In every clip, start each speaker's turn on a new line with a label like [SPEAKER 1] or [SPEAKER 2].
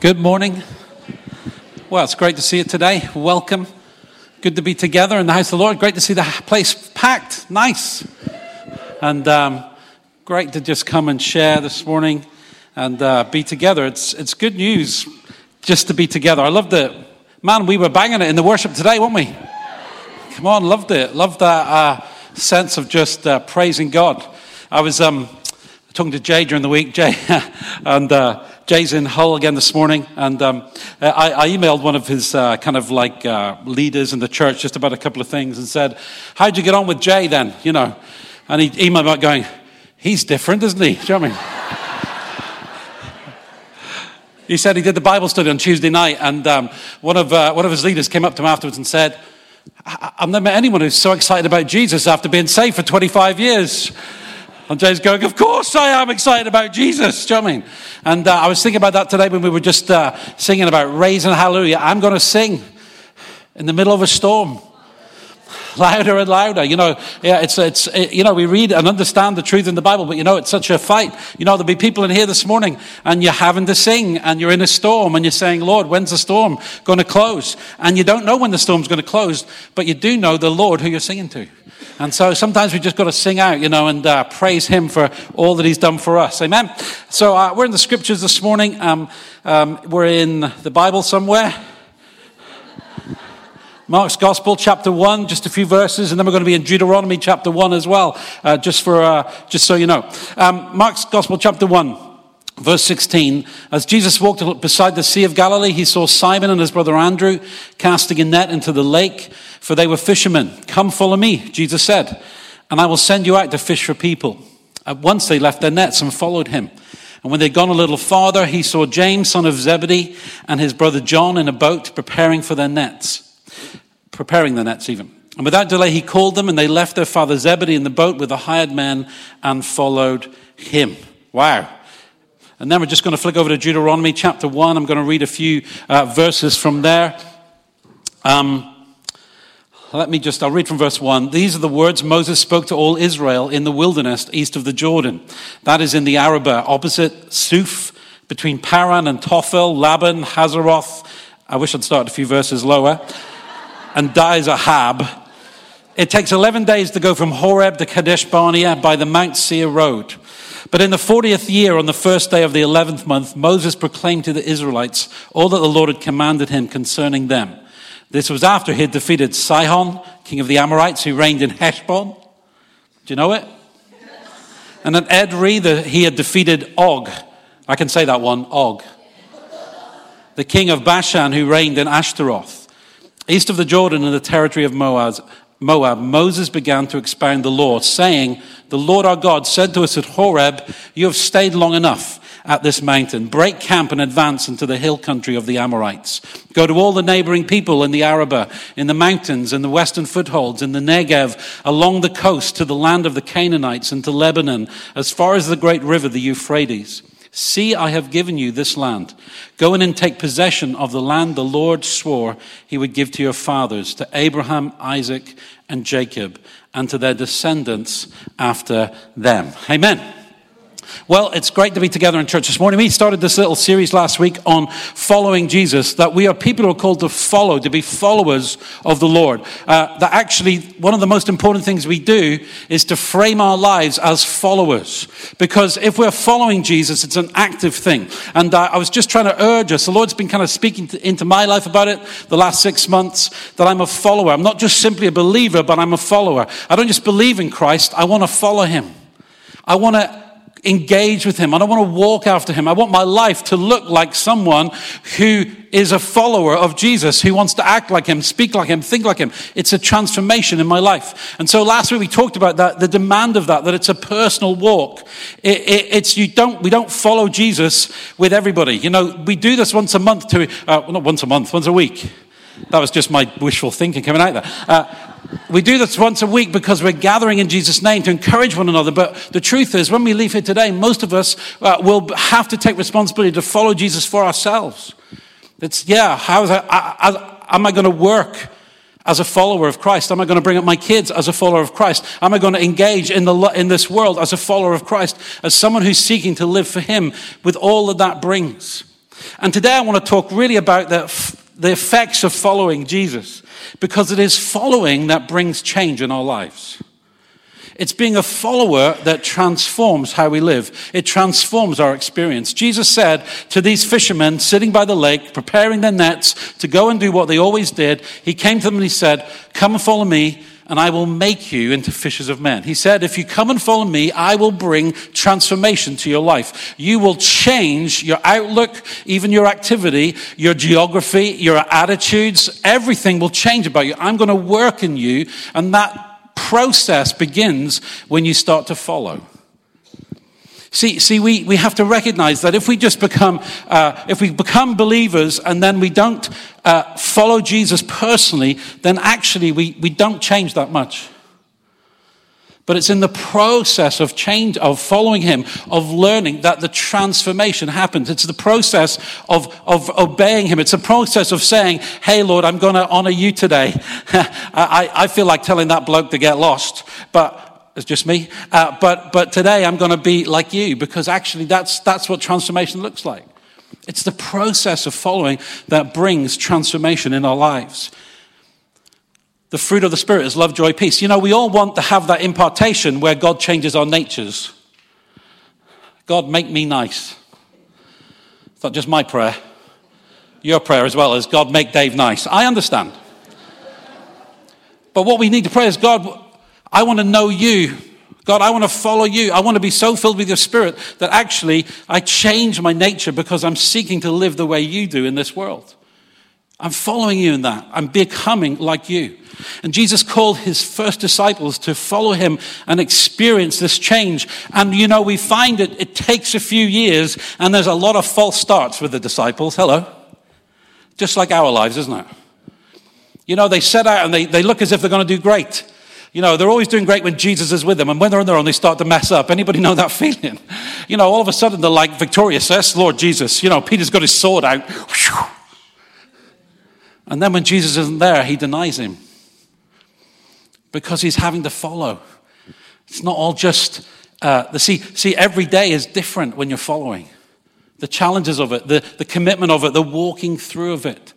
[SPEAKER 1] Good morning. Well, it's great to see you today. Welcome. Good to be together in the house of the Lord. Great to see the place packed. Nice. And um, great to just come and share this morning and uh, be together. It's, it's good news just to be together. I loved it. Man, we were banging it in the worship today, weren't we? Come on, loved it. Loved that uh, sense of just uh, praising God. I was um, talking to Jay during the week, Jay, and uh, Jay's in Hull again this morning, and um, I, I, emailed one of his uh, kind of like uh, leaders in the church just about a couple of things and said, How'd you get on with Jay then? You know, and he emailed back going, He's different, isn't he? Do you know what I mean? he said he did the Bible study on Tuesday night, and um, one, of, uh, one of his leaders came up to him afterwards and said, I've never met anyone who's so excited about Jesus after being saved for 25 years. And Jay's going, Of course I am excited about Jesus. Do you know I mean? And uh, I was thinking about that today when we were just uh, singing about raising hallelujah. I'm going to sing in the middle of a storm. Louder and louder, you know. Yeah, it's it's it, you know we read and understand the truth in the Bible, but you know it's such a fight. You know there'll be people in here this morning, and you're having to sing, and you're in a storm, and you're saying, "Lord, when's the storm going to close?" And you don't know when the storm's going to close, but you do know the Lord who you're singing to. And so sometimes we just got to sing out, you know, and uh, praise Him for all that He's done for us. Amen. So uh, we're in the scriptures this morning. Um, um, we're in the Bible somewhere. Mark's Gospel, chapter 1, just a few verses, and then we're going to be in Deuteronomy chapter 1 as well, uh, just, for, uh, just so you know. Um, Mark's Gospel, chapter 1. Verse 16, as Jesus walked beside the Sea of Galilee, he saw Simon and his brother Andrew casting a net into the lake, for they were fishermen. Come follow me, Jesus said, and I will send you out to fish for people. At once they left their nets and followed him. And when they'd gone a little farther, he saw James, son of Zebedee, and his brother John in a boat preparing for their nets, preparing the nets even. And without delay, he called them, and they left their father Zebedee in the boat with the hired men and followed him. Wow. And then we're just going to flick over to Deuteronomy chapter 1. I'm going to read a few uh, verses from there. Um, let me just, I'll read from verse 1. These are the words Moses spoke to all Israel in the wilderness east of the Jordan. That is in the Arabah, opposite Suph, between Paran and Tophel, Laban, Hazeroth. I wish I'd started a few verses lower. And Dizahab. It takes 11 days to go from Horeb to Kadesh Barnea by the Mount Seir road. But in the 40th year, on the first day of the 11th month, Moses proclaimed to the Israelites all that the Lord had commanded him concerning them. This was after he had defeated Sihon, king of the Amorites, who reigned in Heshbon. Do you know it? And at Edrei, the, he had defeated Og. I can say that one, Og. The king of Bashan, who reigned in Ashtaroth. East of the Jordan in the territory of Moab, Moab, Moses began to expound the law, saying, The Lord our God said to us at Horeb, You have stayed long enough at this mountain. Break camp and advance into the hill country of the Amorites. Go to all the neighboring people in the Arabah, in the mountains, in the western footholds, in the Negev, along the coast to the land of the Canaanites and to Lebanon, as far as the great river, the Euphrates. See, I have given you this land. Go in and take possession of the land the Lord swore he would give to your fathers, to Abraham, Isaac, and Jacob, and to their descendants after them. Amen. Well, it's great to be together in church this morning. We started this little series last week on following Jesus, that we are people who are called to follow, to be followers of the Lord. Uh, that actually, one of the most important things we do is to frame our lives as followers. Because if we're following Jesus, it's an active thing. And uh, I was just trying to urge us, the Lord's been kind of speaking to, into my life about it the last six months, that I'm a follower. I'm not just simply a believer, but I'm a follower. I don't just believe in Christ, I want to follow him. I want to engage with him. I don't want to walk after him. I want my life to look like someone who is a follower of Jesus, who wants to act like him, speak like him, think like him. It's a transformation in my life. And so last week we talked about that, the demand of that, that it's a personal walk. It, it, it's you don't, we don't follow Jesus with everybody. You know, we do this once a month to, uh, not once a month, once a week. That was just my wishful thinking coming out there. Uh, we do this once a week because we're gathering in Jesus' name to encourage one another. But the truth is, when we leave here today, most of us uh, will have to take responsibility to follow Jesus for ourselves. It's, yeah, how is I, I, am I going to work as a follower of Christ? Am I going to bring up my kids as a follower of Christ? Am I going to engage in, the, in this world as a follower of Christ, as someone who's seeking to live for Him with all that that brings? And today I want to talk really about the, the effects of following Jesus, because it is following that brings change in our lives. It's being a follower that transforms how we live. It transforms our experience. Jesus said to these fishermen sitting by the lake, preparing their nets to go and do what they always did, He came to them and He said, Come and follow me, and I will make you into fishers of men. He said, If you come and follow me, I will bring transformation to your life. You will change your outlook, even your activity, your geography, your attitudes. Everything will change about you. I'm going to work in you, and that process begins when you start to follow. See, see we, we have to recognize that if we just become, uh, if we become believers and then we don't uh, follow Jesus personally, then actually we, we don't change that much. But it's in the process of change, of following him, of learning that the transformation happens. It's the process of, of obeying him. It's a process of saying, Hey, Lord, I'm going to honor you today. I, I feel like telling that bloke to get lost, but it's just me. Uh, but, but today I'm going to be like you because actually that's, that's what transformation looks like. It's the process of following that brings transformation in our lives. The fruit of the Spirit is love, joy, peace. You know, we all want to have that impartation where God changes our natures. God, make me nice. It's not just my prayer, your prayer as well as God, make Dave nice. I understand. But what we need to pray is God, I want to know you. God, I want to follow you. I want to be so filled with your spirit that actually I change my nature because I'm seeking to live the way you do in this world. I'm following you in that. I'm becoming like you. And Jesus called his first disciples to follow him and experience this change. And you know, we find it, it takes a few years and there's a lot of false starts with the disciples. Hello. Just like our lives, isn't it? You know, they set out and they, they look as if they're going to do great. You know, they're always doing great when Jesus is with them. And when they're on their own, they start to mess up. Anybody know that feeling? You know, all of a sudden they're like victorious. Yes, Lord Jesus. You know, Peter's got his sword out. And then when Jesus isn't there, he denies him because he's having to follow. It's not all just uh, the see. See, every day is different when you're following. The challenges of it, the, the commitment of it, the walking through of it.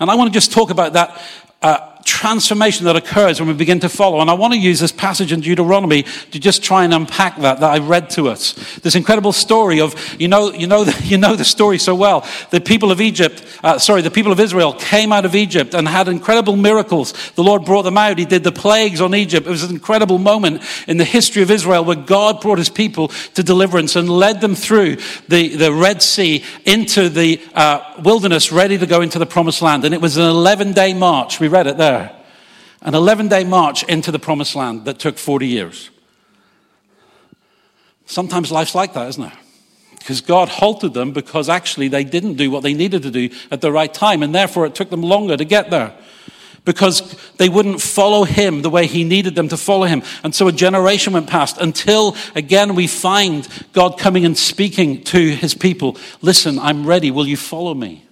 [SPEAKER 1] And I want to just talk about that uh, transformation that occurs when we begin to follow. And I want to use this passage in Deuteronomy to just try and unpack that that I read to us. This incredible story of, you know, you know, the, you know the story so well. The people of Egypt, uh, sorry, the people of Israel came out of Egypt and had incredible miracles. The Lord brought them out. He did the plagues on Egypt. It was an incredible moment in the history of Israel where God brought his people to deliverance and led them through the, the Red Sea into the uh, wilderness ready to go into the promised land. And it was an 11 day march. We read it there an 11 day march into the promised land that took 40 years. Sometimes life's like that, isn't it? Because God halted them because actually they didn't do what they needed to do at the right time, and therefore it took them longer to get there. Because they wouldn't follow him the way he needed them to follow him. And so a generation went past until again we find God coming and speaking to his people. Listen, I'm ready. Will you follow me?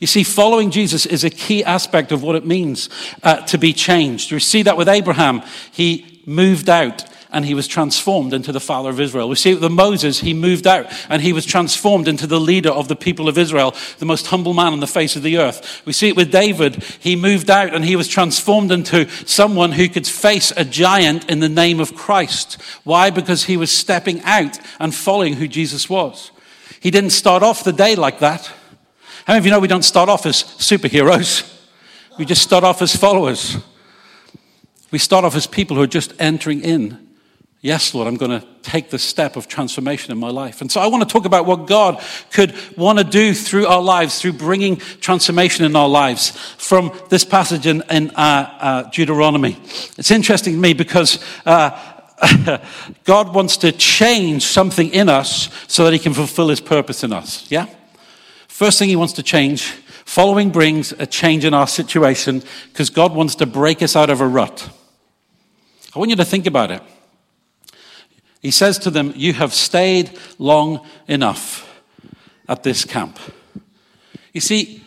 [SPEAKER 1] You see, following Jesus is a key aspect of what it means uh, to be changed. We see that with Abraham. He moved out and he was transformed into the father of Israel. We see it with Moses, he moved out and he was transformed into the leader of the people of Israel, the most humble man on the face of the earth. We see it with David, he moved out and he was transformed into someone who could face a giant in the name of Christ. Why? Because he was stepping out and following who Jesus was. He didn't start off the day like that. How many of you know we don't start off as superheroes? We just start off as followers. We start off as people who are just entering in. Yes, Lord, I'm going to take the step of transformation in my life. And so I want to talk about what God could want to do through our lives, through bringing transformation in our lives from this passage in, in uh, uh, Deuteronomy. It's interesting to me because uh, God wants to change something in us so that he can fulfill his purpose in us. Yeah? First thing he wants to change, following brings a change in our situation because God wants to break us out of a rut. I want you to think about it. He says to them, You have stayed long enough at this camp. You see,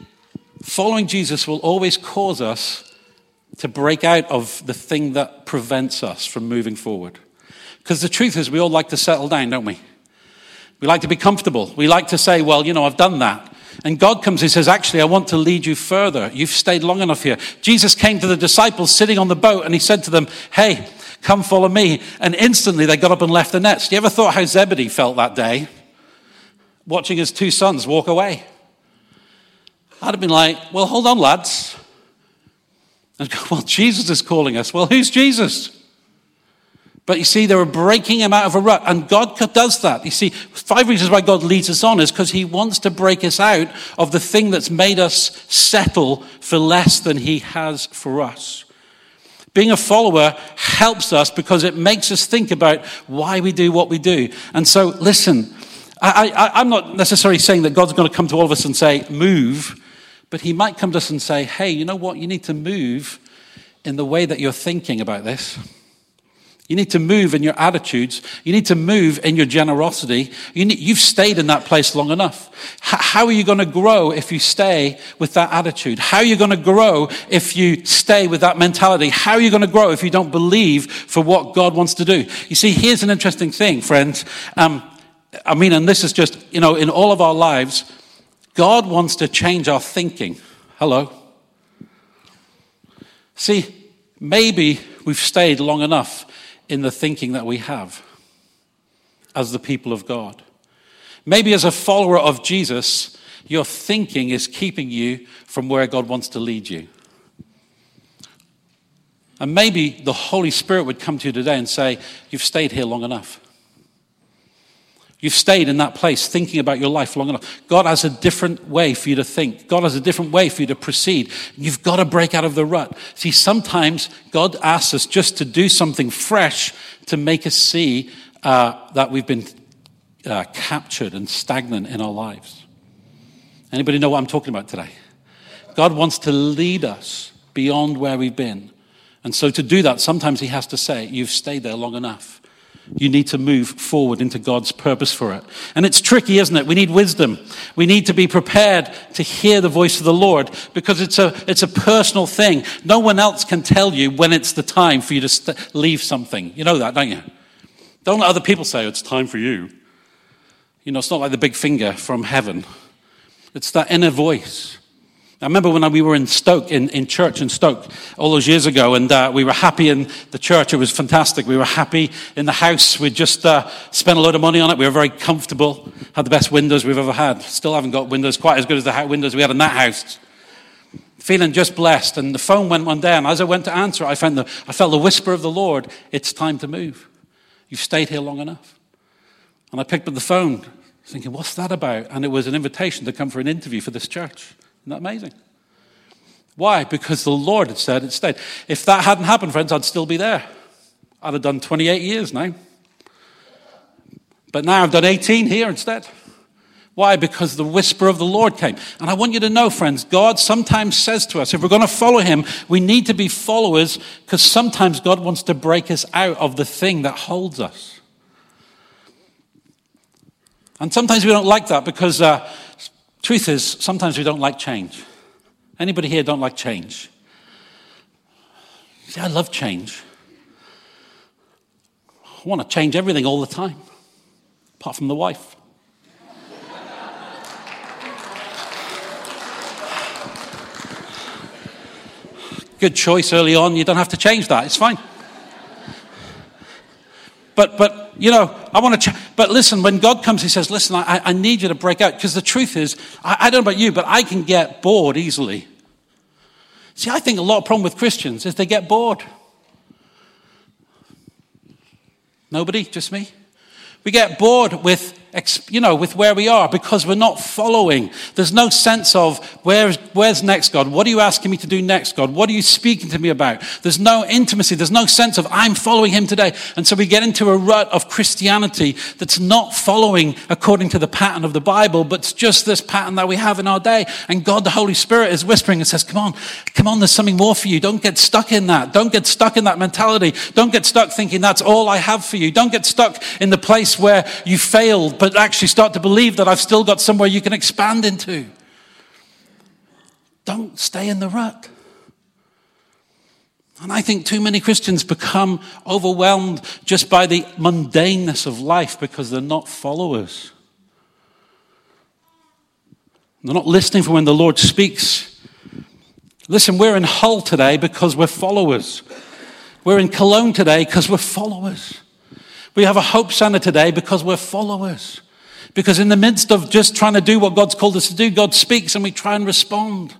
[SPEAKER 1] following Jesus will always cause us to break out of the thing that prevents us from moving forward. Because the truth is, we all like to settle down, don't we? We like to be comfortable. We like to say, Well, you know, I've done that. And God comes and says, Actually, I want to lead you further. You've stayed long enough here. Jesus came to the disciples sitting on the boat and he said to them, Hey, come follow me. And instantly they got up and left the nets. You ever thought how Zebedee felt that day? Watching his two sons walk away. I'd have been like, Well, hold on, lads. And go, Well, Jesus is calling us. Well, who's Jesus? But you see, they were breaking him out of a rut, and God does that. You see, five reasons why God leads us on is because he wants to break us out of the thing that's made us settle for less than he has for us. Being a follower helps us because it makes us think about why we do what we do. And so, listen, I, am not necessarily saying that God's going to come to all of us and say, move, but he might come to us and say, hey, you know what? You need to move in the way that you're thinking about this. You need to move in your attitudes. You need to move in your generosity. You have stayed in that place long enough. H- how are you going to grow if you stay with that attitude? How are you going to grow if you stay with that mentality? How are you going to grow if you don't believe for what God wants to do? You see, here's an interesting thing, friends. Um, I mean, and this is just, you know, in all of our lives, God wants to change our thinking. Hello. See, maybe we've stayed long enough in the thinking that we have as the people of God. Maybe as a follower of Jesus, your thinking is keeping you from where God wants to lead you. And maybe the Holy Spirit would come to you today and say, You've stayed here long enough. You've stayed in that place thinking about your life long enough. God has a different way for you to think. God has a different way for you to proceed. You've got to break out of the rut. See, sometimes God asks us just to do something fresh to make us see uh, that we've been uh, captured and stagnant in our lives. Anybody know what I'm talking about today? God wants to lead us beyond where we've been. And so to do that, sometimes He has to say, You've stayed there long enough. You need to move forward into God's purpose for it. And it's tricky, isn't it? We need wisdom. We need to be prepared to hear the voice of the Lord because it's a, it's a personal thing. No one else can tell you when it's the time for you to st- leave something. You know that, don't you? Don't let other people say, it's time for you. You know, it's not like the big finger from heaven. It's that inner voice. I remember when we were in Stoke, in, in church in Stoke, all those years ago, and uh, we were happy in the church. It was fantastic. We were happy in the house. We'd just uh, spent a load of money on it. We were very comfortable, had the best windows we've ever had. Still haven't got windows quite as good as the windows we had in that house. Feeling just blessed. And the phone went one day, and as I went to answer I, found the, I felt the whisper of the Lord it's time to move. You've stayed here long enough. And I picked up the phone, thinking, what's that about? And it was an invitation to come for an interview for this church. Isn't that amazing? Why? Because the Lord had said it stayed. If that hadn't happened, friends, I'd still be there. I'd have done 28 years now. But now I've done 18 here instead. Why? Because the whisper of the Lord came. And I want you to know, friends, God sometimes says to us, if we're going to follow Him, we need to be followers because sometimes God wants to break us out of the thing that holds us. And sometimes we don't like that because uh, Truth is, sometimes we don't like change. Anybody here don't like change? See, I love change. I want to change everything all the time, apart from the wife. Good choice early on. You don't have to change that. It's fine. But, but you know, I want to, ch- but listen, when God comes, He says, listen, I, I need you to break out. Because the truth is, I, I don't know about you, but I can get bored easily. See, I think a lot of problem with Christians is they get bored. Nobody? Just me? We get bored with you know, with where we are because we're not following. There's no sense of where's, where's next, God? What are you asking me to do next, God? What are you speaking to me about? There's no intimacy. There's no sense of I'm following Him today. And so we get into a rut of Christianity that's not following according to the pattern of the Bible, but it's just this pattern that we have in our day. And God, the Holy Spirit, is whispering and says, Come on, come on, there's something more for you. Don't get stuck in that. Don't get stuck in that mentality. Don't get stuck thinking that's all I have for you. Don't get stuck in the place where you failed, but but actually start to believe that I've still got somewhere you can expand into. Don't stay in the rut. And I think too many Christians become overwhelmed just by the mundaneness of life because they're not followers. They're not listening for when the Lord speaks. Listen, we're in Hull today because we're followers. We're in Cologne today because we're followers. We have a Hope Center today because we're followers. Because in the midst of just trying to do what God's called us to do, God speaks and we try and respond.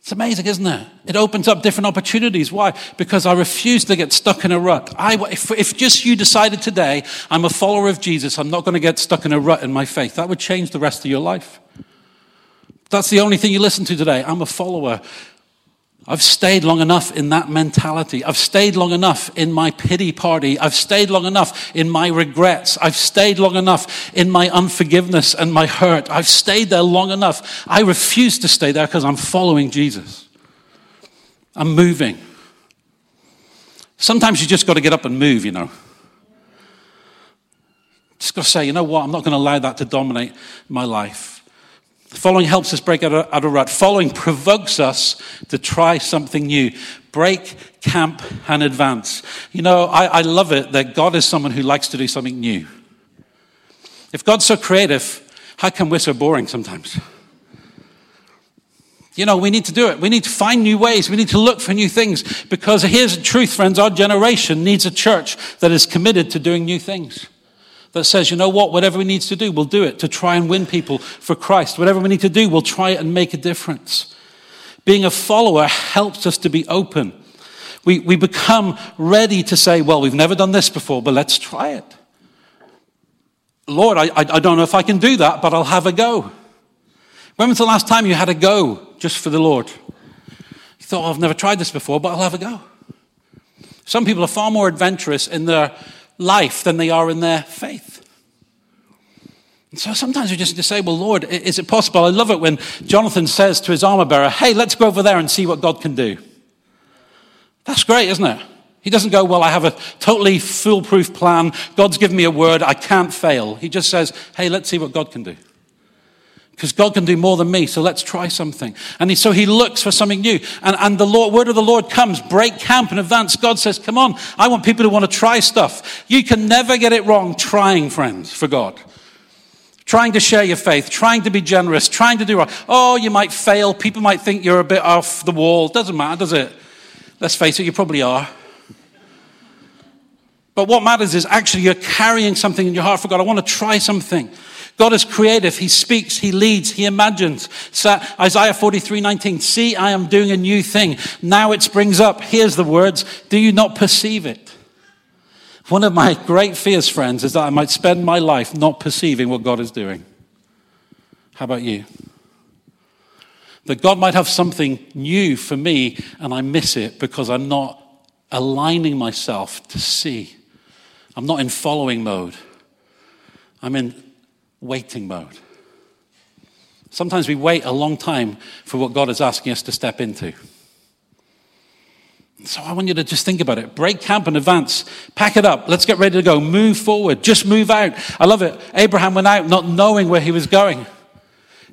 [SPEAKER 1] It's amazing, isn't it? It opens up different opportunities. Why? Because I refuse to get stuck in a rut. I, if, if just you decided today, I'm a follower of Jesus, I'm not going to get stuck in a rut in my faith, that would change the rest of your life. That's the only thing you listen to today. I'm a follower. I've stayed long enough in that mentality. I've stayed long enough in my pity party. I've stayed long enough in my regrets. I've stayed long enough in my unforgiveness and my hurt. I've stayed there long enough. I refuse to stay there because I'm following Jesus. I'm moving. Sometimes you just got to get up and move, you know. Just got to say, you know what? I'm not going to allow that to dominate my life. Following helps us break out of, out of rut. Following provokes us to try something new. Break, camp, and advance. You know, I, I love it that God is someone who likes to do something new. If God's so creative, how come we're so boring sometimes? You know, we need to do it. We need to find new ways. We need to look for new things because here's the truth, friends. Our generation needs a church that is committed to doing new things that says, you know what, whatever we need to do, we'll do it to try and win people for Christ. Whatever we need to do, we'll try and make a difference. Being a follower helps us to be open. We, we become ready to say, well, we've never done this before, but let's try it. Lord, I, I, don't know if I can do that, but I'll have a go. When was the last time you had a go just for the Lord? You thought, oh, I've never tried this before, but I'll have a go. Some people are far more adventurous in their life than they are in their faith. And so sometimes we just say, Well, Lord, is it possible? I love it when Jonathan says to his armor bearer, Hey, let's go over there and see what God can do. That's great, isn't it? He doesn't go, Well, I have a totally foolproof plan. God's given me a word. I can't fail. He just says, Hey, let's see what God can do because God can do more than me, so let's try something. And he, so he looks for something new. And, and the Lord, word of the Lord comes, break camp in advance. God says, come on, I want people to want to try stuff. You can never get it wrong trying, friends, for God. Trying to share your faith, trying to be generous, trying to do right. Oh, you might fail. People might think you're a bit off the wall. Doesn't matter, does it? Let's face it, you probably are. But what matters is actually you're carrying something in your heart for God. I want to try something. God is creative. He speaks, He leads, He imagines. So Isaiah 43 19, see, I am doing a new thing. Now it springs up. Here's the words Do you not perceive it? One of my great fears, friends, is that I might spend my life not perceiving what God is doing. How about you? That God might have something new for me and I miss it because I'm not aligning myself to see. I'm not in following mode. I'm in waiting mode. Sometimes we wait a long time for what God is asking us to step into. So I want you to just think about it. Break camp in advance. Pack it up. Let's get ready to go. Move forward. Just move out. I love it. Abraham went out not knowing where he was going.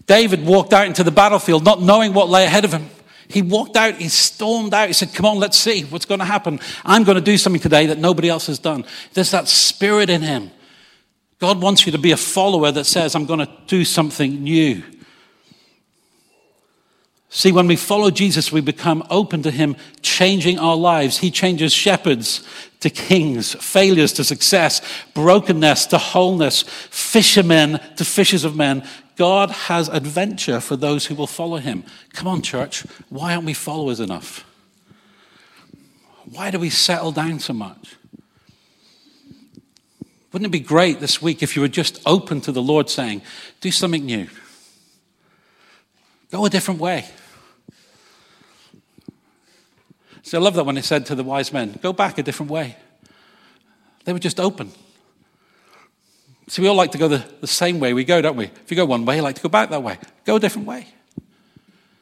[SPEAKER 1] David walked out into the battlefield not knowing what lay ahead of him. He walked out, he stormed out, he said, Come on, let's see what's going to happen. I'm going to do something today that nobody else has done. There's that spirit in him God wants you to be a follower that says, I'm going to do something new. See, when we follow Jesus, we become open to Him changing our lives. He changes shepherds to kings, failures to success, brokenness to wholeness, fishermen to fishers of men. God has adventure for those who will follow Him. Come on, church. Why aren't we followers enough? Why do we settle down so much? Wouldn't it be great this week if you were just open to the Lord saying, do something new? Go a different way. So I love that when he said to the wise men, go back a different way. They were just open. See, we all like to go the, the same way we go, don't we? If you go one way, you like to go back that way. Go a different way.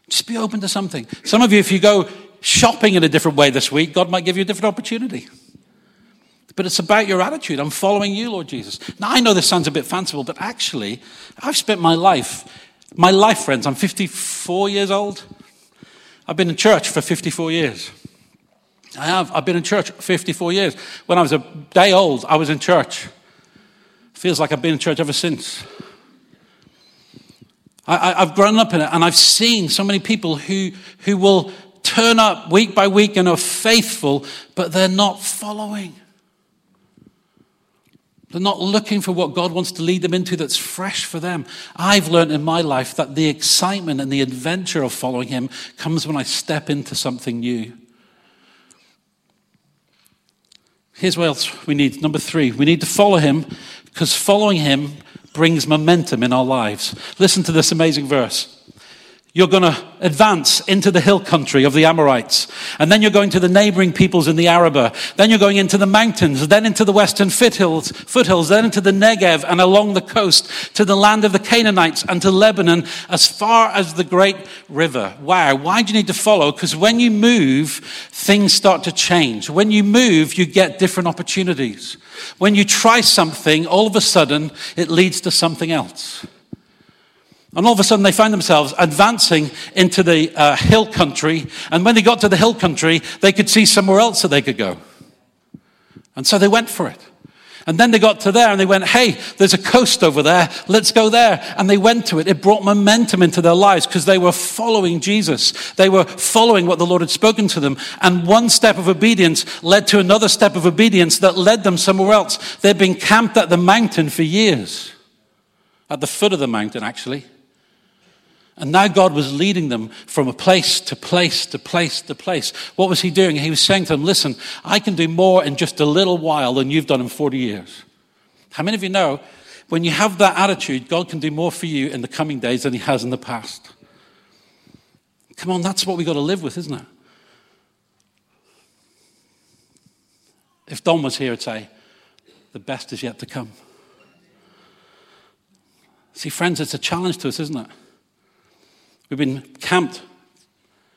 [SPEAKER 1] Just be open to something. Some of you, if you go shopping in a different way this week, God might give you a different opportunity. But it's about your attitude. I'm following you, Lord Jesus. Now, I know this sounds a bit fanciful, but actually, I've spent my life, my life, friends, I'm 54 years old. I've been in church for 54 years. I have. I've been in church 54 years. When I was a day old, I was in church. Feels like I've been in church ever since. I, have grown up in it and I've seen so many people who, who will turn up week by week and are faithful, but they're not following. They're not looking for what God wants to lead them into that's fresh for them. I've learned in my life that the excitement and the adventure of following Him comes when I step into something new. Here's what else we need. Number three, we need to follow Him because following Him brings momentum in our lives. Listen to this amazing verse. You're going to advance into the hill country of the Amorites. And then you're going to the neighboring peoples in the Arabah. Then you're going into the mountains, then into the western foothills, foothills, then into the Negev and along the coast to the land of the Canaanites and to Lebanon as far as the great river. Wow. Why do you need to follow? Because when you move, things start to change. When you move, you get different opportunities. When you try something, all of a sudden, it leads to something else. And all of a sudden, they found themselves advancing into the uh, hill country. And when they got to the hill country, they could see somewhere else that they could go. And so they went for it. And then they got to there and they went, hey, there's a coast over there. Let's go there. And they went to it. It brought momentum into their lives because they were following Jesus. They were following what the Lord had spoken to them. And one step of obedience led to another step of obedience that led them somewhere else. They'd been camped at the mountain for years. At the foot of the mountain, actually. And now God was leading them from a place to place to place to place. What was He doing? He was saying to them, Listen, I can do more in just a little while than you've done in 40 years. How many of you know when you have that attitude, God can do more for you in the coming days than He has in the past? Come on, that's what we've got to live with, isn't it? If Don was here, he'd say, The best is yet to come. See, friends, it's a challenge to us, isn't it? We've been camped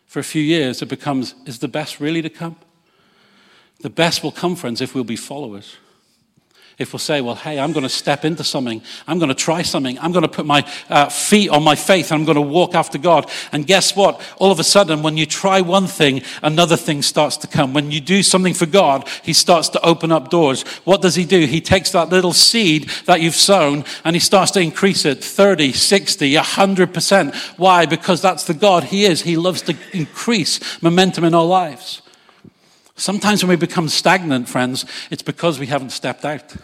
[SPEAKER 1] for a few years. It becomes, is the best really to come? The best will come, friends, if we'll be followers if we'll say, well, hey, I'm going to step into something, I'm going to try something, I'm going to put my uh, feet on my faith, I'm going to walk after God. And guess what? All of a sudden, when you try one thing, another thing starts to come. When you do something for God, He starts to open up doors. What does He do? He takes that little seed that you've sown and He starts to increase it 30, 60, 100%. Why? Because that's the God He is. He loves to increase momentum in our lives. Sometimes when we become stagnant, friends, it's because we haven't stepped out.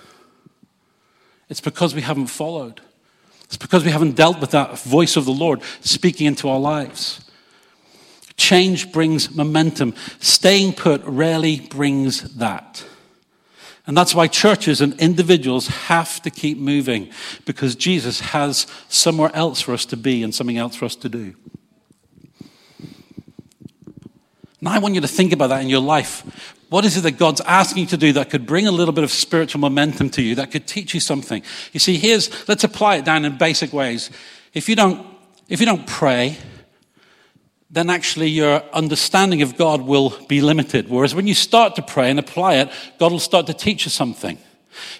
[SPEAKER 1] It's because we haven't followed. It's because we haven't dealt with that voice of the Lord speaking into our lives. Change brings momentum. Staying put rarely brings that. And that's why churches and individuals have to keep moving because Jesus has somewhere else for us to be and something else for us to do. Now, I want you to think about that in your life. What is it that God's asking you to do that could bring a little bit of spiritual momentum to you, that could teach you something? You see, here's, let's apply it down in basic ways. If you don't, if you don't pray, then actually your understanding of God will be limited. Whereas when you start to pray and apply it, God will start to teach you something.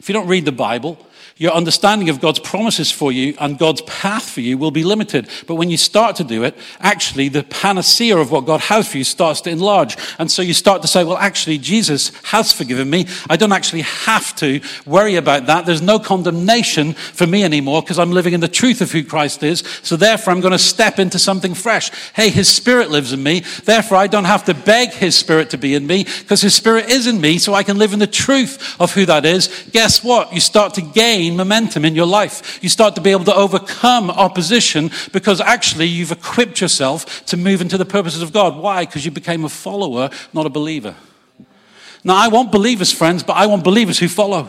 [SPEAKER 1] If you don't read the Bible, your understanding of God's promises for you and God's path for you will be limited. But when you start to do it, actually the panacea of what God has for you starts to enlarge. And so you start to say, well, actually, Jesus has forgiven me. I don't actually have to worry about that. There's no condemnation for me anymore because I'm living in the truth of who Christ is. So therefore, I'm going to step into something fresh. Hey, His Spirit lives in me. Therefore, I don't have to beg His Spirit to be in me because His Spirit is in me so I can live in the truth of who that is. Guess what? You start to gain gain momentum in your life. You start to be able to overcome opposition because actually you've equipped yourself to move into the purposes of God. Why? Because you became a follower, not a believer. Now, I want believers, friends, but I want believers who follow.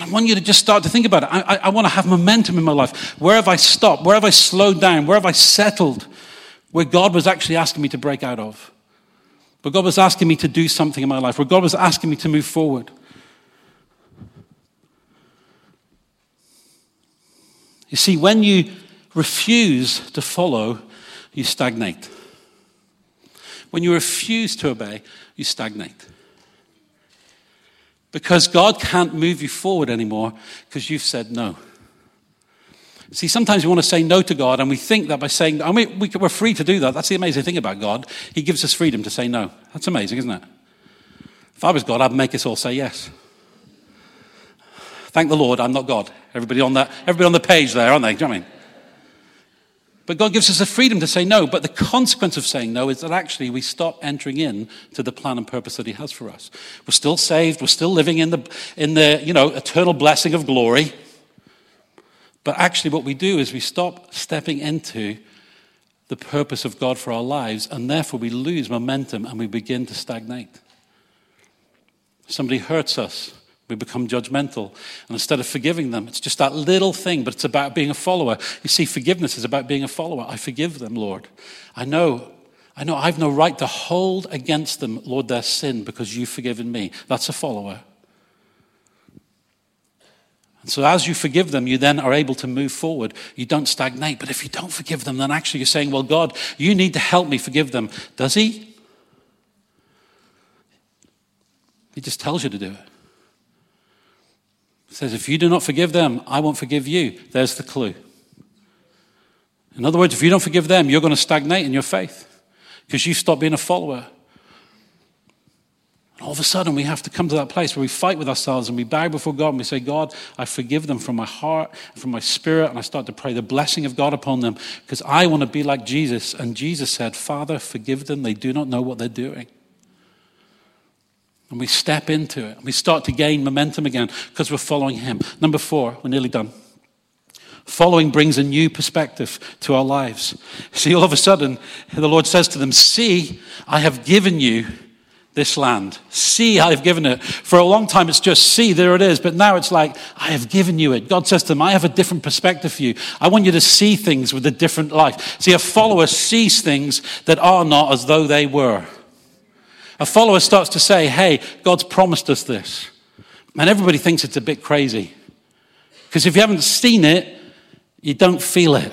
[SPEAKER 1] I want you to just start to think about it. I, I, I want to have momentum in my life. Where have I stopped? Where have I slowed down? Where have I settled? Where God was actually asking me to break out of. Where God was asking me to do something in my life. Where God was asking me to move forward. You see, when you refuse to follow, you stagnate. When you refuse to obey, you stagnate. Because God can't move you forward anymore because you've said no. See, sometimes we want to say no to God, and we think that by saying, I mean, we, are free to do that. That's the amazing thing about God. He gives us freedom to say no. That's amazing, isn't it? If I was God, I'd make us all say yes. Thank the Lord, I'm not God. Everybody on that, everybody on the page there, aren't they? Do you know I mean? But God gives us the freedom to say no. But the consequence of saying no is that actually we stop entering in to the plan and purpose that He has for us. We're still saved. We're still living in the, in the you know, eternal blessing of glory. But actually, what we do is we stop stepping into the purpose of God for our lives, and therefore we lose momentum and we begin to stagnate. Somebody hurts us, we become judgmental. And instead of forgiving them, it's just that little thing, but it's about being a follower. You see, forgiveness is about being a follower. I forgive them, Lord. I know, I know I've no right to hold against them, Lord, their sin because you've forgiven me. That's a follower. And so as you forgive them, you then are able to move forward. You don't stagnate. But if you don't forgive them, then actually you're saying, Well, God, you need to help me forgive them. Does He? He just tells you to do it. Says, if you do not forgive them, I won't forgive you. There's the clue. In other words, if you don't forgive them, you're going to stagnate in your faith because you've stopped being a follower. And all of a sudden, we have to come to that place where we fight with ourselves and we bow before God and we say, God, I forgive them from my heart, from my spirit, and I start to pray the blessing of God upon them because I want to be like Jesus. And Jesus said, Father, forgive them. They do not know what they're doing. And we step into it. And we start to gain momentum again because we're following Him. Number four, we're nearly done. Following brings a new perspective to our lives. See, all of a sudden, the Lord says to them, See, I have given you this land. See, I have given it. For a long time, it's just see, there it is. But now it's like, I have given you it. God says to them, I have a different perspective for you. I want you to see things with a different life. See, a follower sees things that are not as though they were. A follower starts to say, hey, God's promised us this. And everybody thinks it's a bit crazy. Because if you haven't seen it, you don't feel it.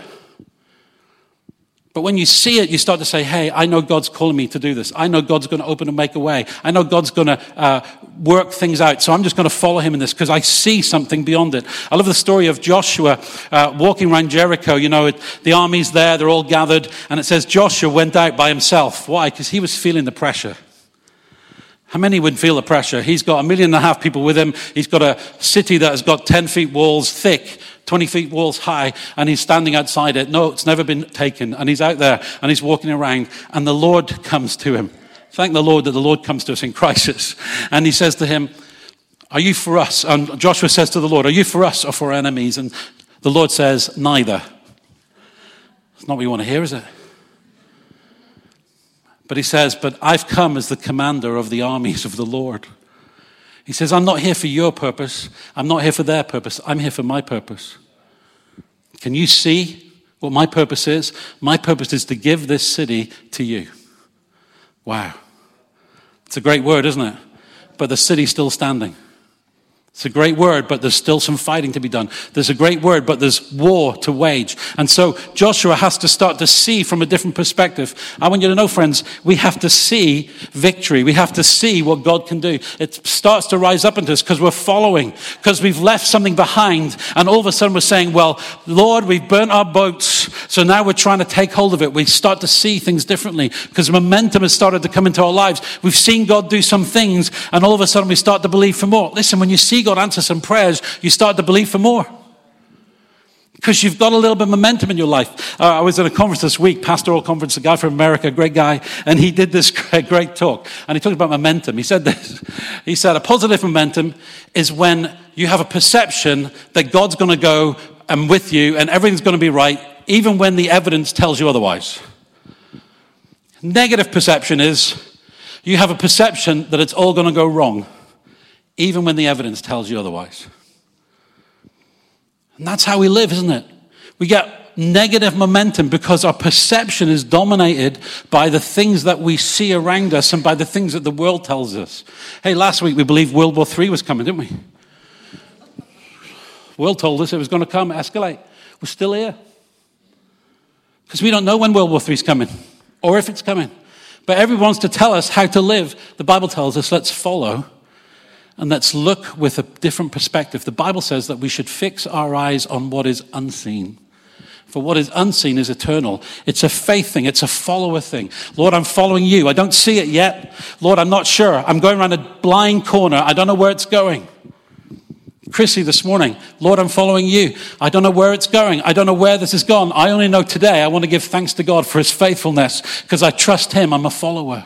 [SPEAKER 1] But when you see it, you start to say, hey, I know God's calling me to do this. I know God's going to open and make a way. I know God's going to uh, work things out. So I'm just going to follow him in this because I see something beyond it. I love the story of Joshua uh, walking around Jericho. You know, it, the army's there, they're all gathered. And it says Joshua went out by himself. Why? Because he was feeling the pressure. How many would feel the pressure? He's got a million and a half people with him. He's got a city that has got 10 feet walls thick, 20 feet walls high, and he's standing outside it. No, it's never been taken. And he's out there and he's walking around, and the Lord comes to him. Thank the Lord that the Lord comes to us in crisis. And he says to him, Are you for us? And Joshua says to the Lord, Are you for us or for our enemies? And the Lord says, Neither. It's not what you want to hear, is it? But he says, But I've come as the commander of the armies of the Lord. He says, I'm not here for your purpose. I'm not here for their purpose. I'm here for my purpose. Can you see what my purpose is? My purpose is to give this city to you. Wow. It's a great word, isn't it? But the city's still standing. It's a great word, but there's still some fighting to be done. There's a great word, but there's war to wage. And so Joshua has to start to see from a different perspective. I want you to know, friends, we have to see victory. We have to see what God can do. It starts to rise up into us because we're following, because we've left something behind. And all of a sudden we're saying, well, Lord, we've burnt our boats. So now we're trying to take hold of it. We start to see things differently because momentum has started to come into our lives. We've seen God do some things and all of a sudden we start to believe for more. Listen, when you see God answer some prayers, you start to believe for more. Because you've got a little bit of momentum in your life. Uh, I was at a conference this week, pastoral conference, a guy from America, great guy, and he did this great, great talk. And he talked about momentum. He said this. He said, a positive momentum is when you have a perception that God's going to go and with you and everything's going to be right, even when the evidence tells you otherwise. Negative perception is you have a perception that it's all going to go wrong even when the evidence tells you otherwise. And that's how we live, isn't it? We get negative momentum because our perception is dominated by the things that we see around us and by the things that the world tells us. Hey, last week we believed World War III was coming, didn't we? World told us it was going to come, escalate. We're still here. Because we don't know when World War III is coming or if it's coming. But everyone wants to tell us how to live. The Bible tells us let's follow and let's look with a different perspective. The Bible says that we should fix our eyes on what is unseen. For what is unseen is eternal. It's a faith thing. It's a follower thing. Lord, I'm following you. I don't see it yet. Lord, I'm not sure. I'm going around a blind corner. I don't know where it's going. Chrissy this morning, Lord, I'm following you. I don't know where it's going. I don't know where this has gone. I only know today I want to give thanks to God for his faithfulness because I trust him. I'm a follower.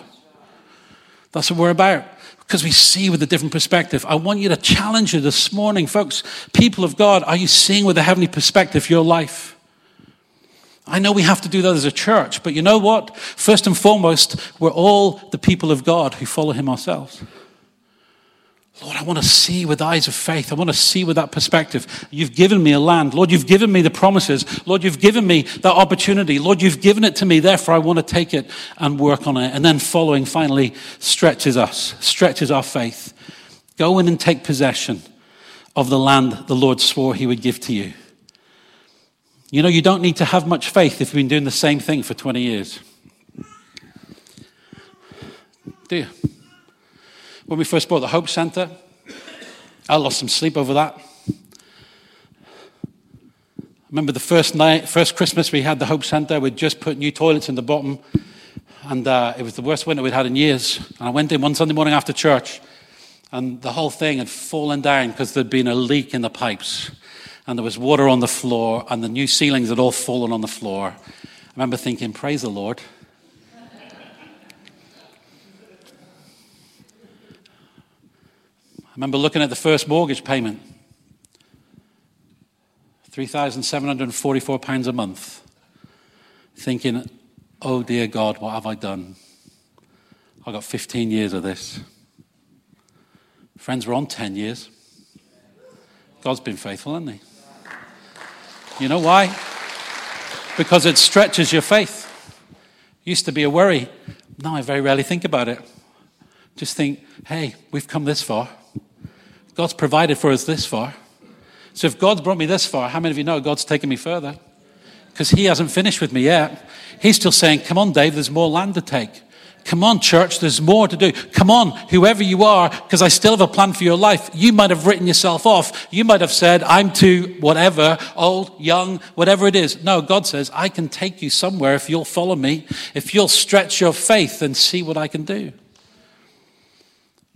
[SPEAKER 1] That's what we're about because we see with a different perspective. I want you to challenge you this morning, folks. People of God, are you seeing with a heavenly perspective your life? I know we have to do that as a church, but you know what? First and foremost, we're all the people of God who follow him ourselves. Lord, I want to see with eyes of faith. I want to see with that perspective. You've given me a land. Lord, you've given me the promises. Lord, you've given me that opportunity. Lord, you've given it to me. Therefore, I want to take it and work on it. And then following finally stretches us, stretches our faith. Go in and take possession of the land the Lord swore he would give to you. You know, you don't need to have much faith if you've been doing the same thing for 20 years. Do you? When we first bought the Hope Center, I lost some sleep over that. I remember the first night, first Christmas we had the Hope Center, we'd just put new toilets in the bottom, and uh, it was the worst winter we'd had in years. And I went in one Sunday morning after church, and the whole thing had fallen down because there'd been a leak in the pipes, and there was water on the floor, and the new ceilings had all fallen on the floor. I remember thinking, Praise the Lord. Remember looking at the first mortgage payment £3,744 a month, thinking, oh dear God, what have I done? I've got 15 years of this. Friends, we're on 10 years. God's been faithful, hasn't He? You know why? Because it stretches your faith. Used to be a worry. Now I very rarely think about it. Just think, hey, we've come this far. God's provided for us this far. So if God's brought me this far, how many of you know God's taken me further? Because He hasn't finished with me yet. He's still saying, Come on, Dave, there's more land to take. Come on, church, there's more to do. Come on, whoever you are, because I still have a plan for your life. You might have written yourself off. You might have said, I'm too whatever, old, young, whatever it is. No, God says, I can take you somewhere if you'll follow me, if you'll stretch your faith and see what I can do.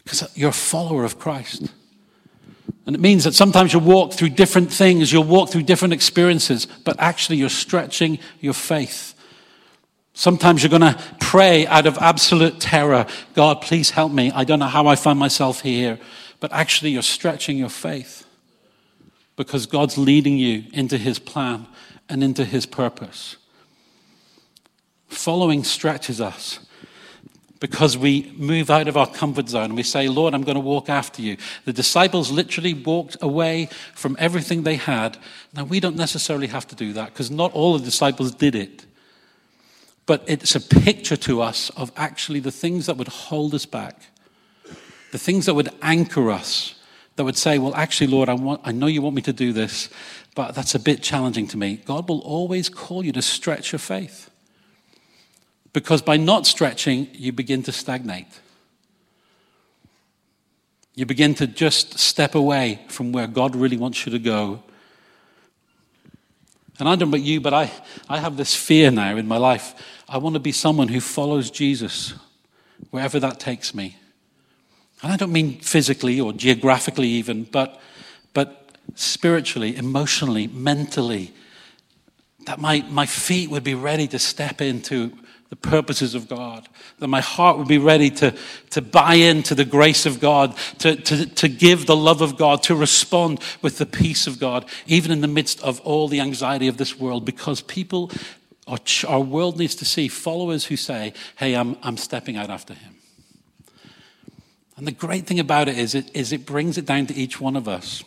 [SPEAKER 1] Because you're a follower of Christ. And it means that sometimes you'll walk through different things, you'll walk through different experiences, but actually you're stretching your faith. Sometimes you're going to pray out of absolute terror God, please help me. I don't know how I find myself here. But actually, you're stretching your faith because God's leading you into His plan and into His purpose. Following stretches us because we move out of our comfort zone and we say, Lord, I'm going to walk after you. The disciples literally walked away from everything they had. Now, we don't necessarily have to do that because not all the disciples did it. But it's a picture to us of actually the things that would hold us back, the things that would anchor us, that would say, Well, actually, Lord, I, want, I know you want me to do this, but that's a bit challenging to me. God will always call you to stretch your faith. Because by not stretching, you begin to stagnate. You begin to just step away from where God really wants you to go. And I don't know about you, but I, I have this fear now in my life. I want to be someone who follows Jesus wherever that takes me. And I don't mean physically or geographically, even, but, but spiritually, emotionally, mentally. That my, my feet would be ready to step into the purposes of God, that my heart would be ready to, to buy into the grace of God, to, to, to give the love of God, to respond with the peace of God, even in the midst of all the anxiety of this world, because people, our, our world needs to see followers who say, Hey, I'm, I'm stepping out after him. And the great thing about it is, it is it brings it down to each one of us.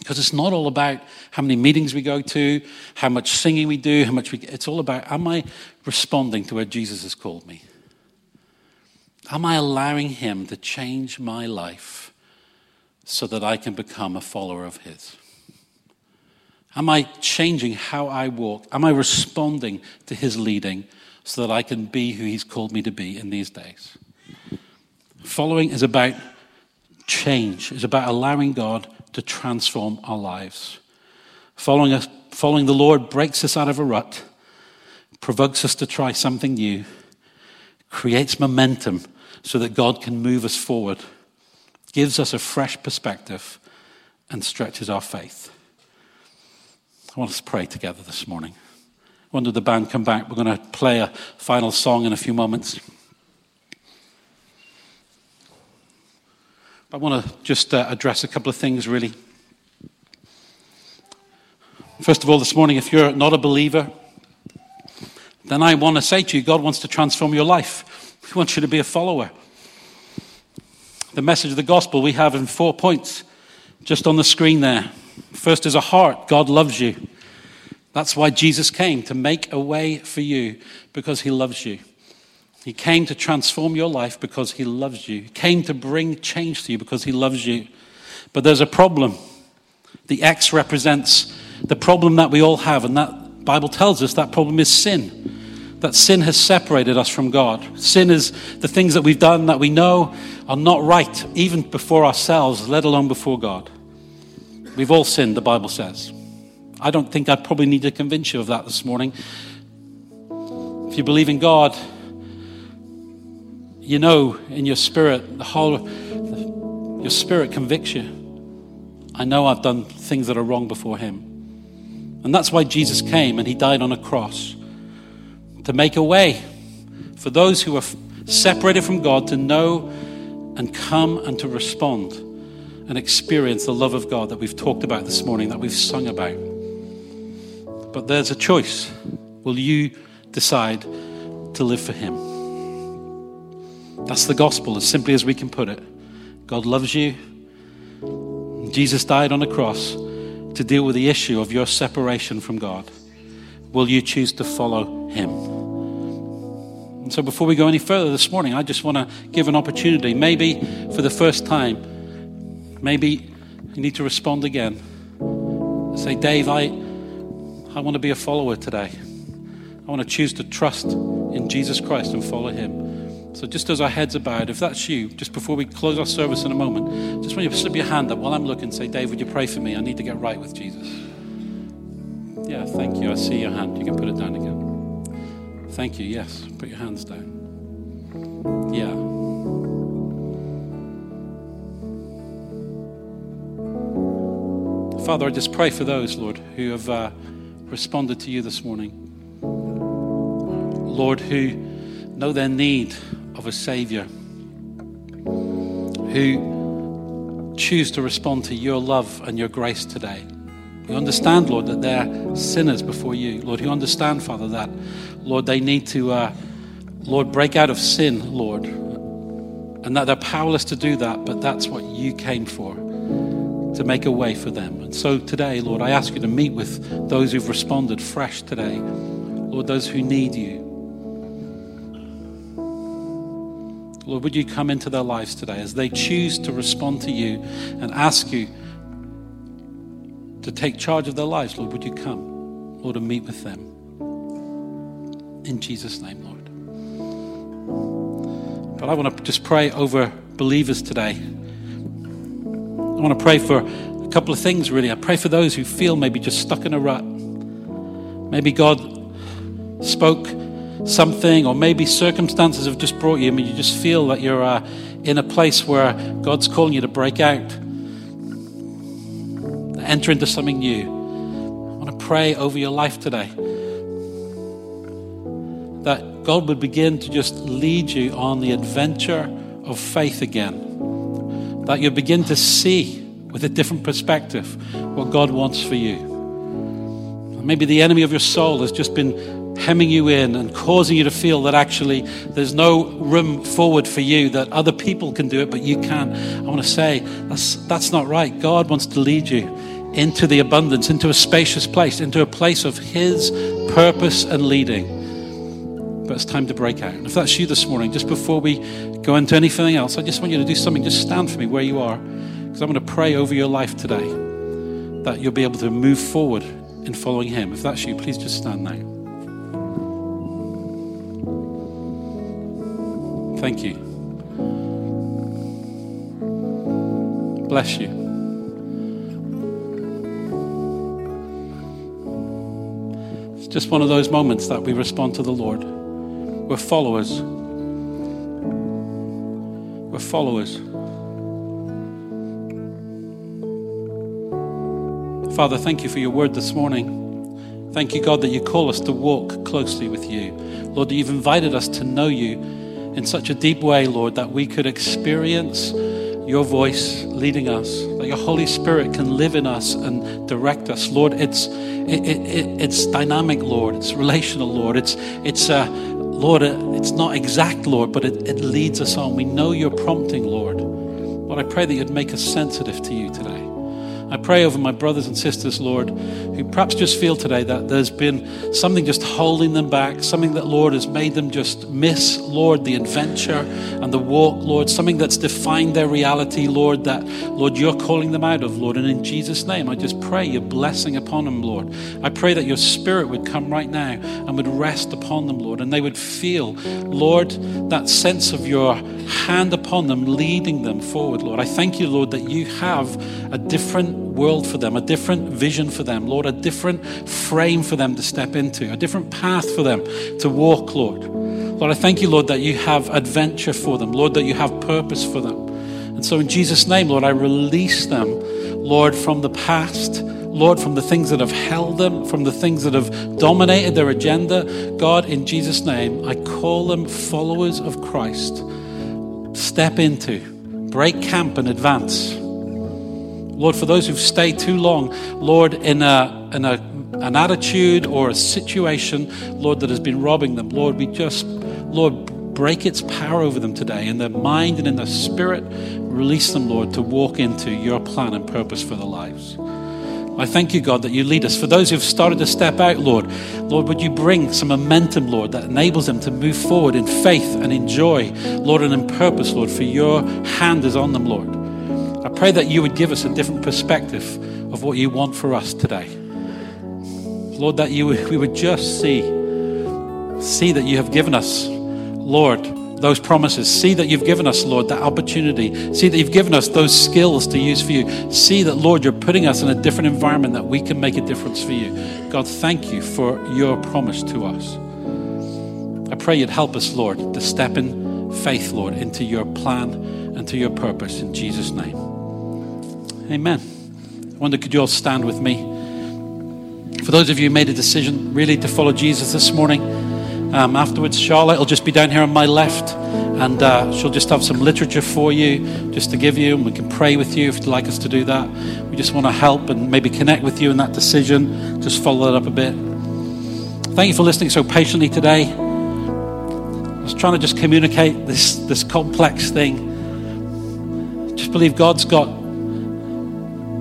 [SPEAKER 1] Because it's not all about how many meetings we go to, how much singing we do, how much we. It's all about am I responding to where Jesus has called me? Am I allowing Him to change my life so that I can become a follower of His? Am I changing how I walk? Am I responding to His leading so that I can be who He's called me to be in these days? Following is about change, it's about allowing God to transform our lives. Following, us, following the Lord breaks us out of a rut, provokes us to try something new, creates momentum so that God can move us forward, gives us a fresh perspective, and stretches our faith. I want us to pray together this morning. When did the band come back? We're going to play a final song in a few moments. I want to just uh, address a couple of things, really. First of all, this morning, if you're not a believer, then I want to say to you, God wants to transform your life. He wants you to be a follower. The message of the gospel we have in four points just on the screen there. First is a heart. God loves you. That's why Jesus came to make a way for you because he loves you. He came to transform your life because he loves you. He came to bring change to you because he loves you. But there's a problem. The X represents the problem that we all have, and that Bible tells us that problem is sin. That sin has separated us from God. Sin is the things that we've done that we know are not right, even before ourselves, let alone before God. We've all sinned, the Bible says. I don't think I probably need to convince you of that this morning. If you believe in God, you know in your spirit, the whole, your spirit convicts you. I know I've done things that are wrong before Him. And that's why Jesus came and He died on a cross to make a way for those who are separated from God to know and come and to respond and experience the love of God that we've talked about this morning, that we've sung about. But there's a choice. Will you decide to live for Him? That's the gospel, as simply as we can put it. God loves you. Jesus died on a cross to deal with the issue of your separation from God. Will you choose to follow Him? And so, before we go any further this morning, I just want to give an opportunity. Maybe for the first time, maybe you need to respond again. Say, Dave, I I want to be a follower today. I want to choose to trust in Jesus Christ and follow Him. So, just as our heads are bowed, if that's you, just before we close our service in a moment, just want you to slip your hand up while I'm looking. Say, Dave, would you pray for me? I need to get right with Jesus. Yeah, thank you. I see your hand. You can put it down again. Thank you. Yes, put your hands down. Yeah. Father, I just pray for those, Lord, who have. Uh, responded to you this morning. Lord, who know their need of a Savior, who choose to respond to your love and your grace today. You understand, Lord, that they're sinners before you. Lord, you understand, Father, that, Lord, they need to, uh, Lord, break out of sin, Lord, and that they're powerless to do that, but that's what you came for to make a way for them. And so today, Lord, I ask you to meet with those who've responded fresh today. Lord, those who need you. Lord, would you come into their lives today as they choose to respond to you and ask you to take charge of their lives? Lord, would you come, Lord, and meet with them? In Jesus' name, Lord. But I want to just pray over believers today. I want to pray for a couple of things, really. I pray for those who feel maybe just stuck in a rut. Maybe God spoke something, or maybe circumstances have just brought you, I mean, you just feel that you're uh, in a place where God's calling you to break out, enter into something new. I want to pray over your life today that God would begin to just lead you on the adventure of faith again that you begin to see with a different perspective what God wants for you. Maybe the enemy of your soul has just been hemming you in and causing you to feel that actually there's no room forward for you, that other people can do it, but you can't. I want to say that's, that's not right. God wants to lead you into the abundance, into a spacious place, into a place of His purpose and leading but it's time to break out. And if that's you this morning, just before we go into anything else, I just want you to do something. Just stand for me where you are, because I'm going to pray over your life today that you'll be able to move forward in following Him. If that's you, please just stand now. Thank you. Bless you. It's just one of those moments that we respond to the Lord. We're followers. We're followers. Father, thank you for your word this morning. Thank you, God, that you call us to walk closely with you. Lord, you've invited us to know you in such a deep way, Lord, that we could experience your voice leading us, that your Holy Spirit can live in us and direct us. Lord, it's, it, it, it's dynamic, Lord. It's relational, Lord. It's, it's uh, Lord, it's not exact, Lord, but it, it leads us on. We know your prompting, Lord. Lord, I pray that you'd make us sensitive to you today. I pray over my brothers and sisters, Lord, who perhaps just feel today that there's been something just holding them back, something that, Lord, has made them just miss, Lord, the adventure and the walk, Lord, something that's defined their reality, Lord, that, Lord, you're calling them out of, Lord. And in Jesus' name, I just pray your blessing upon them, Lord. I pray that your spirit would come right now and would rest upon them, Lord, and they would feel, Lord, that sense of your hand upon them, leading them forward, Lord. I thank you, Lord, that you have a different world for them, a different vision for them, Lord, a different frame for them to step into, a different path for them to walk, Lord. Lord, I thank you, Lord, that you have adventure for them, Lord, that you have purpose for them. And so, in Jesus' name, Lord, I release them, Lord, from the past. Lord, from the things that have held them, from the things that have dominated their agenda. God, in Jesus' name, I call them followers of Christ. Step into, break camp and advance. Lord, for those who've stayed too long, Lord, in, a, in a, an attitude or a situation, Lord, that has been robbing them, Lord, we just, Lord, break its power over them today in their mind and in their spirit. Release them, Lord, to walk into your plan and purpose for their lives. I thank you, God, that you lead us. For those who've started to step out, Lord, Lord, would you bring some momentum, Lord, that enables them to move forward in faith and in joy, Lord, and in purpose, Lord, for your hand is on them, Lord. I pray that you would give us a different perspective of what you want for us today. Lord, that you, we would just see, see that you have given us, Lord, those promises. See that you've given us, Lord, that opportunity. See that you've given us those skills to use for you. See that, Lord, you're putting us in a different environment that we can make a difference for you. God, thank you for your promise to us. I pray you'd help us, Lord, to step in faith, Lord, into your plan and to your purpose in Jesus' name. Amen. I wonder, could you all stand with me? For those of you who made a decision really to follow Jesus this morning, um, afterwards, Charlotte will just be down here on my left, and uh, she'll just have some literature for you, just to give you, and we can pray with you if you'd like us to do that. We just want to help and maybe connect with you in that decision. Just follow that up a bit. Thank you for listening so patiently today. I was trying to just communicate this, this complex thing. Just believe God's got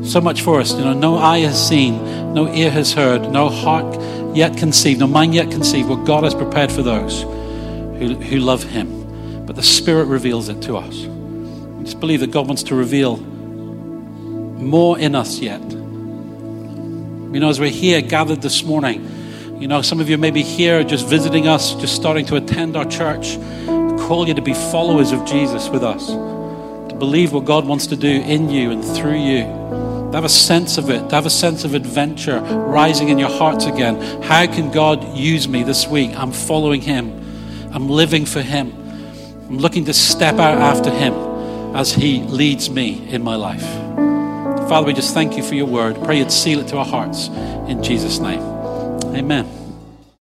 [SPEAKER 1] so much for us. You know, no eye has seen, no ear has heard, no heart yet conceived, no mind yet conceived what God has prepared for those who, who love Him. But the Spirit reveals it to us. I just believe that God wants to reveal more in us yet. You know, as we're here gathered this morning, you know, some of you may be here just visiting us, just starting to attend our church. I call you to be followers of Jesus with us, to believe what God wants to do in you and through you to have a sense of it, to have a sense of adventure rising in your hearts again. How can God use me this week? I'm following Him, I'm living for Him, I'm looking to step out after Him as He leads me in my life. Father, we just thank you for your word. Pray you'd seal it to our hearts in Jesus' name. Amen.